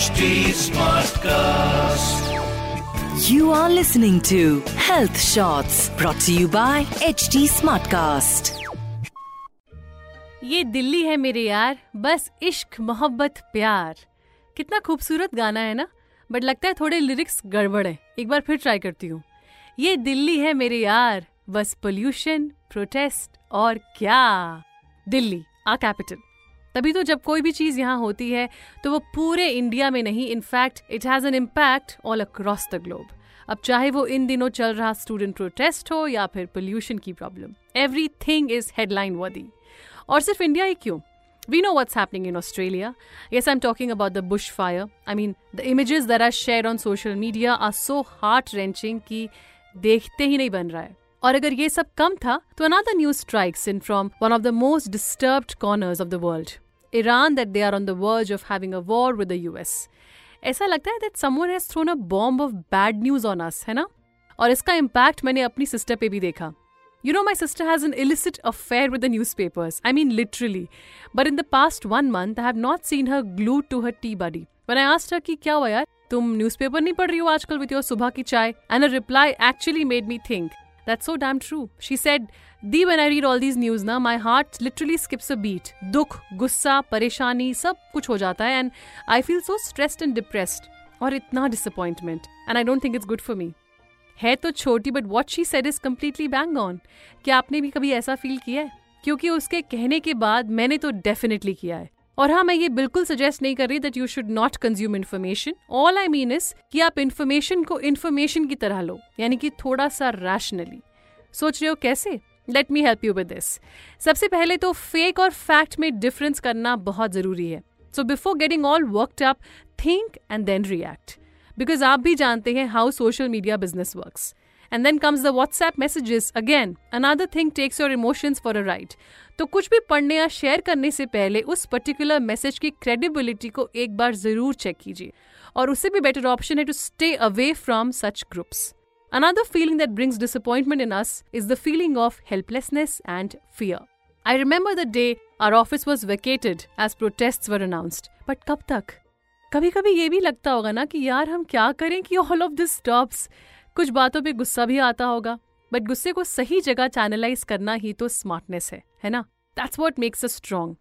HD Smartcast. You are listening to Health Shots brought to you by HD Smartcast. ये दिल्ली है मेरे यार बस इश्क मोहब्बत प्यार। कितना खूबसूरत गाना है ना? बट लगता है थोड़े लिरिक्स गड़बड़ है। एक बार फिर ट्राई करती हूँ। ये दिल्ली है मेरे यार बस पोल्यूशन प्रोटेस्ट और क्या? दिल्ली आ कैपिटल तभी तो जब कोई भी चीज़ यहाँ होती है तो वो पूरे इंडिया में नहीं in fact it has an impact all across the globe अब चाहे वो इन दिनों चल रहा स्टूडेंट प्रोटेस्ट हो या फिर पोल्यूशन की problem everything is headline worthy और सिर्फ़ इंडिया ही क्यों We know what's happening in Australia. Yes, I'm talking about the bushfire. I mean, the images that are shared on social media are so heart wrenching कि देखते ही नहीं बन रहा है और अगर ये सब कम था तो another news strikes in from one of the most disturb corners of the world Iran that they are on the verge of having a war with the US ऐसा लगता है that someone has thrown a bomb of bad news on us है ना? और इसका impact मैंने अपनी sister पे भी देखा. You know my sister has an illicit affair with the newspapers I mean literally but in the past one month I have not seen her glue to her tea body one I asked her क्या हुआ यार? तुम news नहीं पढ़ रही हो आजकल with your सुबह की चाय? And a reply actually made me think that's so damn true. She said, Dee, when I read all these news ना, my heart literally skips a beat. दुख, गुस्सा, परेशानी सब कुछ हो जाता है and I feel so stressed and depressed. और इतना disappointment. And I don't think it's good for me. है तो छोटी but what she said is completely bang on क्या आपने भी कभी ऐसा फील किया है क्योंकि उसके कहने के बाद मैंने तो डेफिनेटली किया है और हाँ मैं ये बिल्कुल सजेस्ट नहीं कर रही that you should not consume information all I mean is कि आप इन्फॉर्मेशन को इन्फॉर्मेशन की तरह लो, यानी कि थोड़ा सा रैशनली सोच रहे हो कैसे? Let me help you with this सबसे पहले तो फेक और फैक्ट में डिफरेंस करना बहुत ज़रूरी है. So before getting all worked up think and then react because आप भी जानते हैं how social media business works And then comes the WhatsApp messages again another thing takes your emotions for a ride तो कुछ भी पढ़ने या share करने से पहले उस पर्टिकुलर मैसेज की क्रेडिबिलिटी को एक बार जरूर चेक कीजिए और उससे भी बेटर ऑप्शन है to stay away from such groups Another feeling that brings disappointment in us is the feeling of helplessness and fear. I remember the day our office was vacated as protests were announced. But कब तक कभी कभी ये भी लगता होगा ना कि यार हम क्या करें कि ऑल ऑफ दिस स्टॉप्स कुछ बातों पे गुस्सा भी आता होगा बट गुस्से को सही जगह चैनलाइज करना ही तो स्मार्टनेस है है ना? That's what makes a strong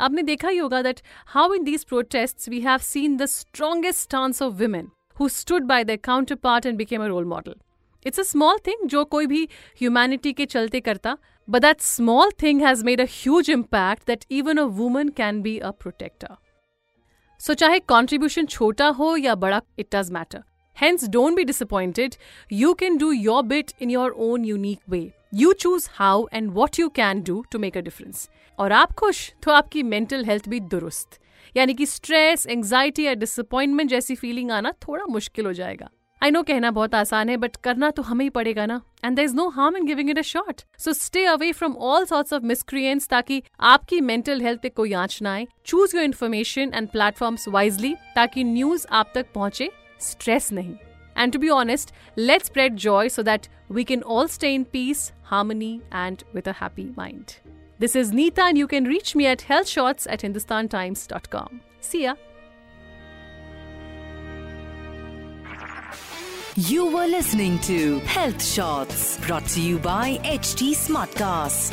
आपने देखा ही होगा that how in these protest we have seen the strongest stance of women who stood by the counterpart and became a role model it's a small thing जो कोई भी humanity के चलते करता but that small thing has made a huge impact that even a woman can be a protector so चाहे contribution छोटा हो या बड़ा it does matter Hence, don't be disappointed. You can do your bit in your own unique way. You choose how and what you can do to make a difference. और आप खुश तो आपकी मेंटल हेल्थ भी दुरुस्त यानी कि stress anxiety या डिसअपॉइंटमेंट जैसी फीलिंग आना थोड़ा मुश्किल हो जाएगा आई नो कहना बहुत आसान है बट करना तो हमें ही पड़ेगा ना and there is no harm in giving it a shot so stay away from all sorts of miscreants ताकि आपकी मेंटल हेल्थ पे कोई आँच ना आए choose your information and platforms wisely ताकि न्यूज़ आप तक पहुँचे stress. And to be honest, let's spread joy so that we can all stay in peace, harmony, and with a happy mind. This is Neeta, and you can reach me at healthshots at hindustantimes.com. See ya. You were listening to Health Shots brought to you by HT Smartcast.